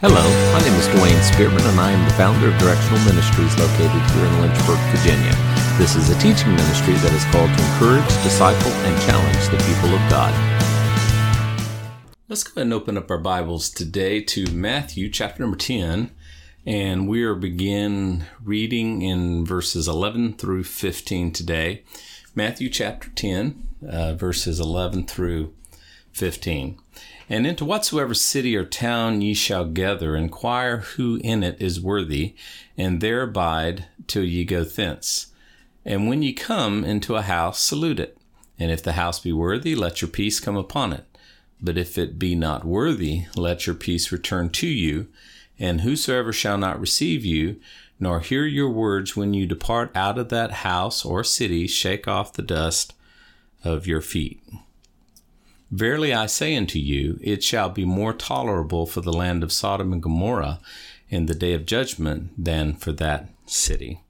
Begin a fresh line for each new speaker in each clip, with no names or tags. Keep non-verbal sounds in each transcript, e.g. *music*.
Hello, my name is Dwayne Spearman, and I am the founder of Directional Ministries located here in Lynchburg, Virginia. This is a teaching ministry that is called to encourage, disciple, and challenge the people of God. Let's go ahead and open up our Bibles today to Matthew chapter number 10, and we are begin reading in verses 11 through 15 today. Matthew chapter 10, uh, verses 11 through 15. And into whatsoever city or town ye shall gather, inquire who in it is worthy, and there abide till ye go thence. And when ye come into a house, salute it. And if the house be worthy, let your peace come upon it. But if it be not worthy, let your peace return to you. And whosoever shall not receive you, nor hear your words when you depart out of that house or city, shake off the dust of your feet. Verily I say unto you, it shall be more tolerable for the land of Sodom and Gomorrah in the day of judgment than for that city.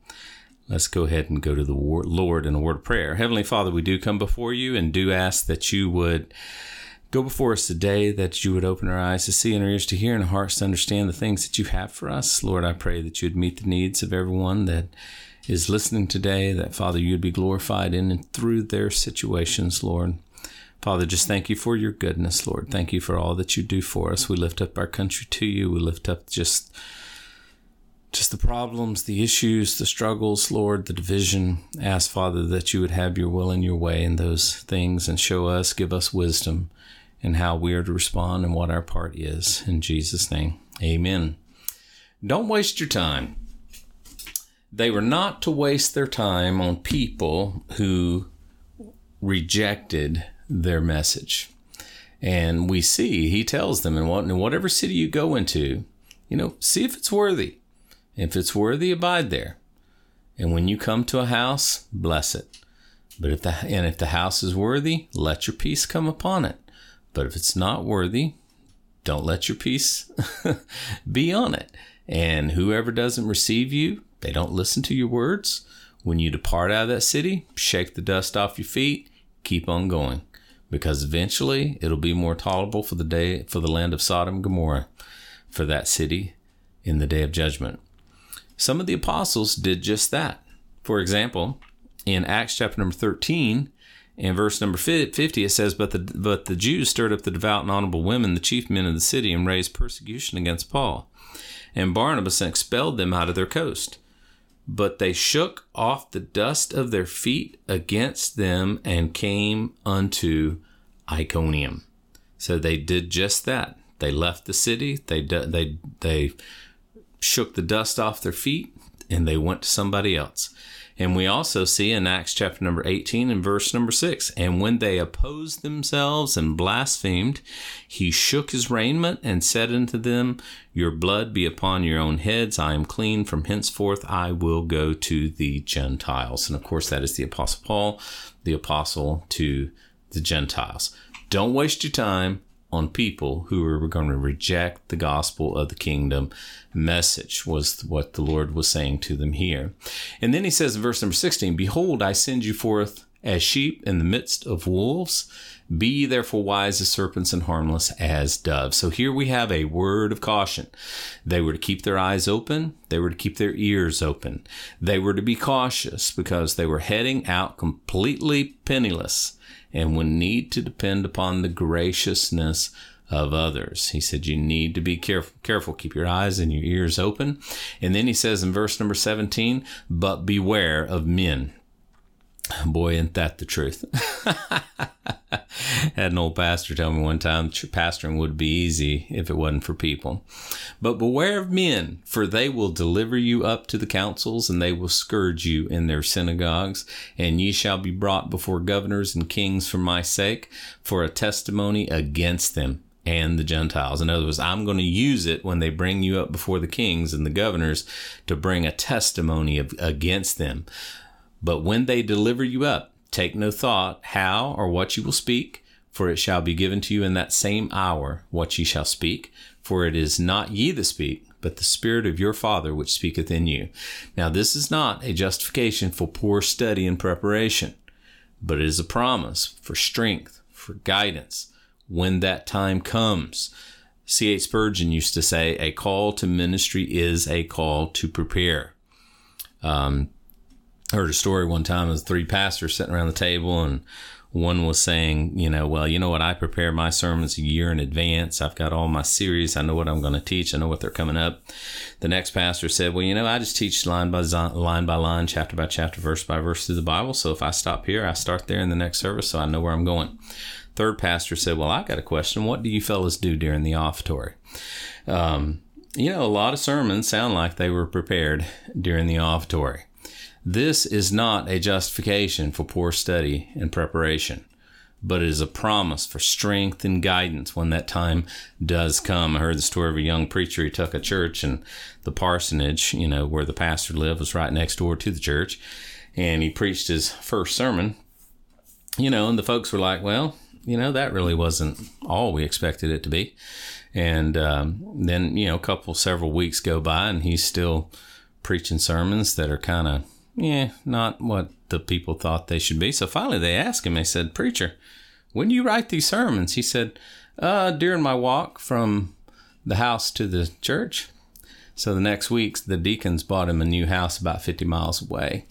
Let's go ahead and go to the Lord in a word of prayer. Heavenly Father, we do come before you and do ask that you would go before us today, that you would open our eyes to see and our ears to hear and our hearts to understand the things that you have for us. Lord, I pray that you'd meet the needs of everyone that is listening today, that Father, you'd be glorified in and through their situations, Lord. Father, just thank you for your goodness, Lord. Thank you for all that you do for us. We lift up our country to you. We lift up just just the problems, the issues, the struggles, Lord, the division. Ask, Father, that you would have your will and your way in those things and show us, give us wisdom in how we are to respond and what our part is. In Jesus' name, amen. Don't waste your time. They were not to waste their time on people who rejected their message. And we see, he tells them, in whatever city you go into, you know, see if it's worthy. If it's worthy, abide there. And when you come to a house, bless it. But if the and if the house is worthy, let your peace come upon it. But if it's not worthy, don't let your peace *laughs* be on it. And whoever doesn't receive you, they don't listen to your words. When you depart out of that city, shake the dust off your feet, keep on going because eventually it'll be more tolerable for the day for the land of Sodom and Gomorrah for that city in the day of judgment. Some of the apostles did just that. For example, in Acts chapter number 13 and verse number 50 it says but the but the Jews stirred up the devout and honorable women the chief men of the city and raised persecution against Paul and Barnabas expelled them out of their coast but they shook off the dust of their feet against them and came unto Iconium. So they did just that. They left the city. They they they shook the dust off their feet and they went to somebody else. And we also see in Acts chapter number 18 and verse number 6 And when they opposed themselves and blasphemed, he shook his raiment and said unto them, Your blood be upon your own heads. I am clean. From henceforth I will go to the Gentiles. And of course, that is the Apostle Paul, the apostle to the Gentiles. Don't waste your time on people who are going to reject the gospel of the kingdom message was what the Lord was saying to them here. And then he says in verse number 16, Behold, I send you forth as sheep in the midst of wolves. Be therefore wise as serpents and harmless as doves. So here we have a word of caution. They were to keep their eyes open. They were to keep their ears open. They were to be cautious because they were heading out completely penniless and would need to depend upon the graciousness of others. He said, You need to be careful, careful, keep your eyes and your ears open. And then he says in verse number 17, But beware of men. Boy, isn't that the truth? *laughs* Had an old pastor tell me one time that pastoring would be easy if it wasn't for people. But beware of men, for they will deliver you up to the councils, and they will scourge you in their synagogues, and ye shall be brought before governors and kings for my sake, for a testimony against them and the Gentiles. In other words, I'm going to use it when they bring you up before the kings and the governors to bring a testimony of, against them. But when they deliver you up, take no thought how or what you will speak, for it shall be given to you in that same hour what ye shall speak. For it is not ye that speak, but the Spirit of your Father which speaketh in you. Now, this is not a justification for poor study and preparation, but it is a promise for strength, for guidance when that time comes. C.H. Spurgeon used to say, a call to ministry is a call to prepare. Um, Heard a story one time of three pastors sitting around the table and one was saying, you know, well, you know what? I prepare my sermons a year in advance. I've got all my series. I know what I'm going to teach. I know what they're coming up. The next pastor said, well, you know, I just teach line by line by line, chapter by chapter, verse by verse through the Bible. So if I stop here, I start there in the next service, so I know where I'm going. Third pastor said, well, I got a question. What do you fellas do during the offertory? Um, you know, a lot of sermons sound like they were prepared during the offertory. This is not a justification for poor study and preparation, but it is a promise for strength and guidance when that time does come. I heard the story of a young preacher. He took a church and the parsonage, you know, where the pastor lived was right next door to the church. And he preached his first sermon, you know, and the folks were like, well, you know, that really wasn't all we expected it to be. And um, then, you know, a couple, several weeks go by and he's still preaching sermons that are kind of yeah, not what the people thought they should be. So finally they asked him, they said, Preacher, when do you write these sermons? He said, uh, during my walk from the house to the church. So the next week, the deacons bought him a new house about 50 miles away.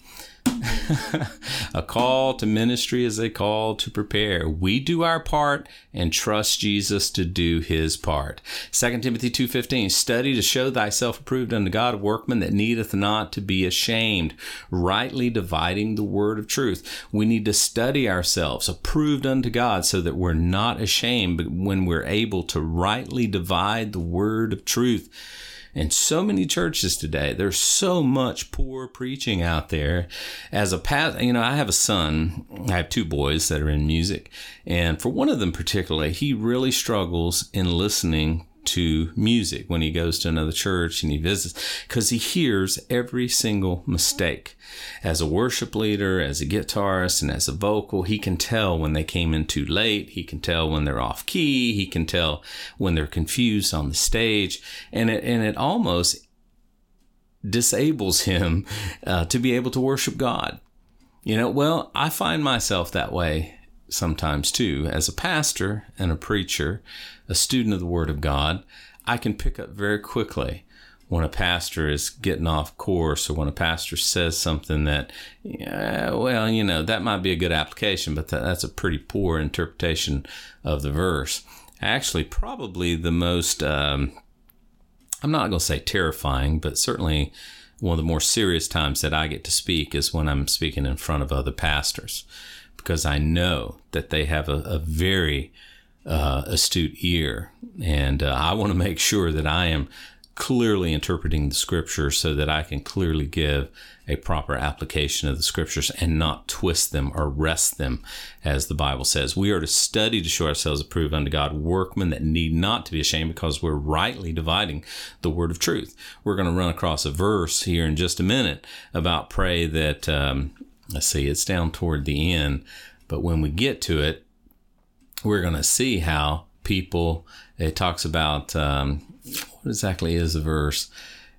*laughs* a call to ministry is a call to prepare. We do our part and trust Jesus to do his part. 2 Timothy 2:15 Study to show thyself approved unto God, a workman that needeth not to be ashamed, rightly dividing the word of truth. We need to study ourselves approved unto God so that we're not ashamed but when we're able to rightly divide the word of truth. In so many churches today, there's so much poor preaching out there. As a past, you know, I have a son. I have two boys that are in music, and for one of them particularly, he really struggles in listening to music when he goes to another church and he visits because he hears every single mistake. As a worship leader, as a guitarist, and as a vocal, he can tell when they came in too late. He can tell when they're off key. He can tell when they're confused on the stage. And it, and it almost disables him uh, to be able to worship God. You know, well, I find myself that way sometimes too. As a pastor and a preacher, a student of the Word of God, I can pick up very quickly when a pastor is getting off course or when a pastor says something that, yeah, well, you know, that might be a good application, but that, that's a pretty poor interpretation of the verse. Actually, probably the most, um, I'm not going to say terrifying, but certainly one of the more serious times that I get to speak is when I'm speaking in front of other pastors because I know that they have a, a very uh, astute ear. And uh, I want to make sure that I am clearly interpreting the scriptures so that I can clearly give a proper application of the scriptures and not twist them or wrest them, as the Bible says. We are to study to show ourselves approved unto God, workmen that need not to be ashamed because we're rightly dividing the word of truth. We're going to run across a verse here in just a minute about pray that um, Let's see, it's down toward the end. But when we get to it, we're going to see how people, it talks about, um, what exactly is the verse?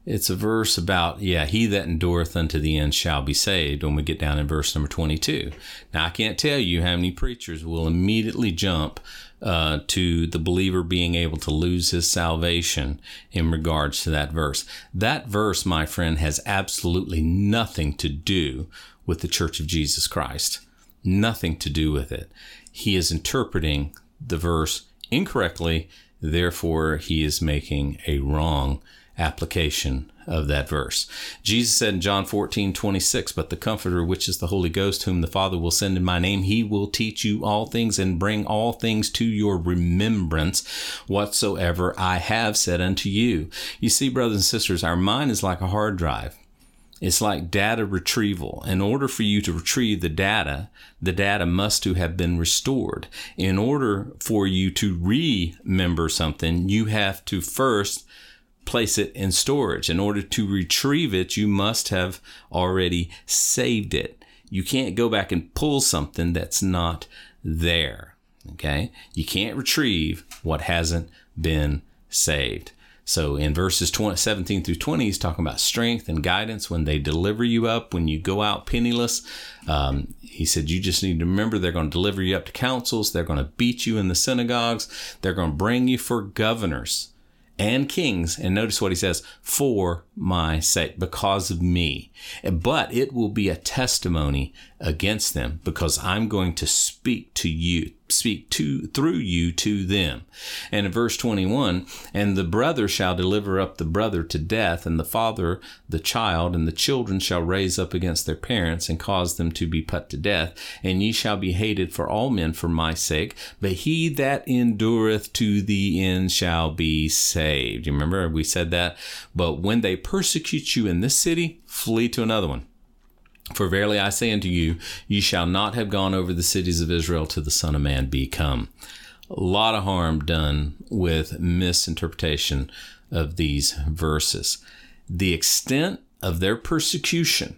It's a verse about, yeah, he that endureth unto the end shall be saved when we get down in verse number 22. Now, I can't tell you how many preachers will immediately jump uh, to the believer being able to lose his salvation in regards to that verse. That verse, my friend, has absolutely nothing to do with the Church of Jesus Christ. Nothing to do with it. He is interpreting the verse incorrectly, therefore, he is making a wrong application of that verse. Jesus said in John 14, 26, But the Comforter, which is the Holy Ghost, whom the Father will send in my name, he will teach you all things and bring all things to your remembrance whatsoever I have said unto you. You see, brothers and sisters, our mind is like a hard drive. It's like data retrieval. In order for you to retrieve the data, the data must to have been restored. In order for you to remember something, you have to first place it in storage. In order to retrieve it, you must have already saved it. You can't go back and pull something that's not there. Okay? You can't retrieve what hasn't been saved. So in verses 20, 17 through 20, he's talking about strength and guidance when they deliver you up, when you go out penniless. Um, he said, You just need to remember they're going to deliver you up to councils. They're going to beat you in the synagogues. They're going to bring you for governors and kings. And notice what he says, for my sake, because of me. But it will be a testimony against them because I'm going to speak to you speak to through you to them. And in verse 21, and the brother shall deliver up the brother to death, and the father the child, and the children shall raise up against their parents and cause them to be put to death. And ye shall be hated for all men for my sake, but he that endureth to the end shall be saved. You remember we said that? But when they persecute you in this city, flee to another one. For verily I say unto you, ye shall not have gone over the cities of Israel till the Son of Man be come. A lot of harm done with misinterpretation of these verses. The extent of their persecution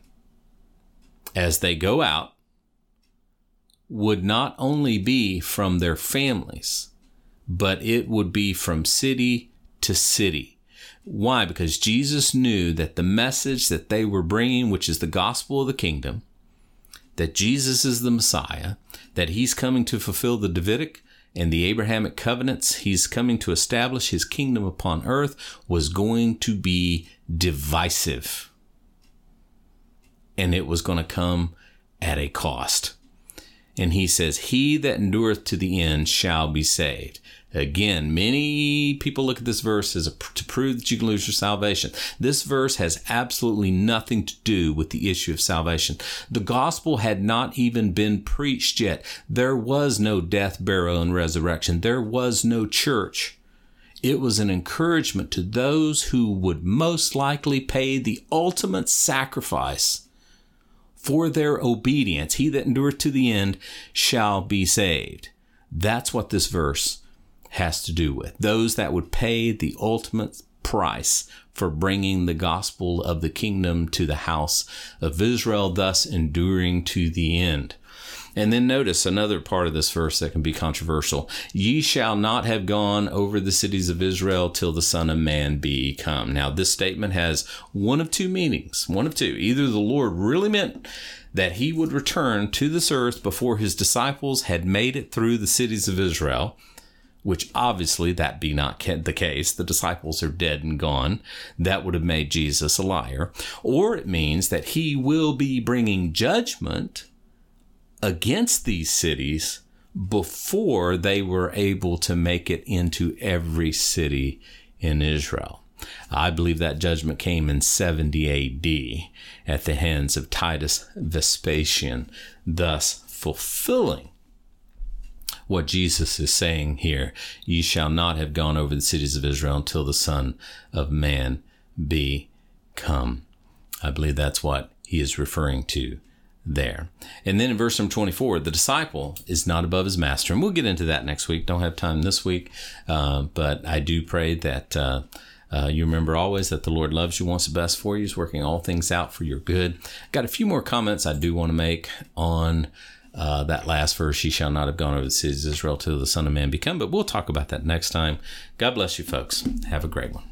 as they go out would not only be from their families, but it would be from city to city why? Because Jesus knew that the message that they were bringing, which is the gospel of the kingdom, that Jesus is the Messiah, that he's coming to fulfill the Davidic and the Abrahamic covenants, he's coming to establish his kingdom upon earth, was going to be divisive. And it was going to come at a cost. And he says, He that endureth to the end shall be saved. Again, many people look at this verse as a, to prove that you can lose your salvation. This verse has absolutely nothing to do with the issue of salvation. The gospel had not even been preached yet. There was no death, burial, and resurrection. There was no church. It was an encouragement to those who would most likely pay the ultimate sacrifice for their obedience. He that endureth to the end shall be saved. That's what this verse has to do with. Those that would pay the ultimate price for bringing the gospel of the kingdom to the house of Israel, thus enduring to the end. And then notice another part of this verse that can be controversial. Ye shall not have gone over the cities of Israel till the Son of Man be come. Now, this statement has one of two meanings. One of two. Either the Lord really meant that he would return to this earth before his disciples had made it through the cities of Israel which obviously that be not the case. The disciples are dead and gone. That would have made Jesus a liar. Or it means that he will be bringing judgment against these cities before they were able to make it into every city in Israel. I believe that judgment came in 70 AD at the hands of Titus Vespasian, thus fulfilling what Jesus is saying here. Ye shall not have gone over the cities of Israel until the Son of Man be come. I believe that's what he is referring to there. And then in verse number 24, the disciple is not above his master. And we'll get into that next week. Don't have time this week. Uh, but I do pray that uh, uh, you remember always that the Lord loves you, wants the best for you, is working all things out for your good. Got a few more comments I do want to make on uh, that last verse, "She shall not have gone over the cities of Israel till the Son of Man become." But we'll talk about that next time. God bless you, folks. Have a great one.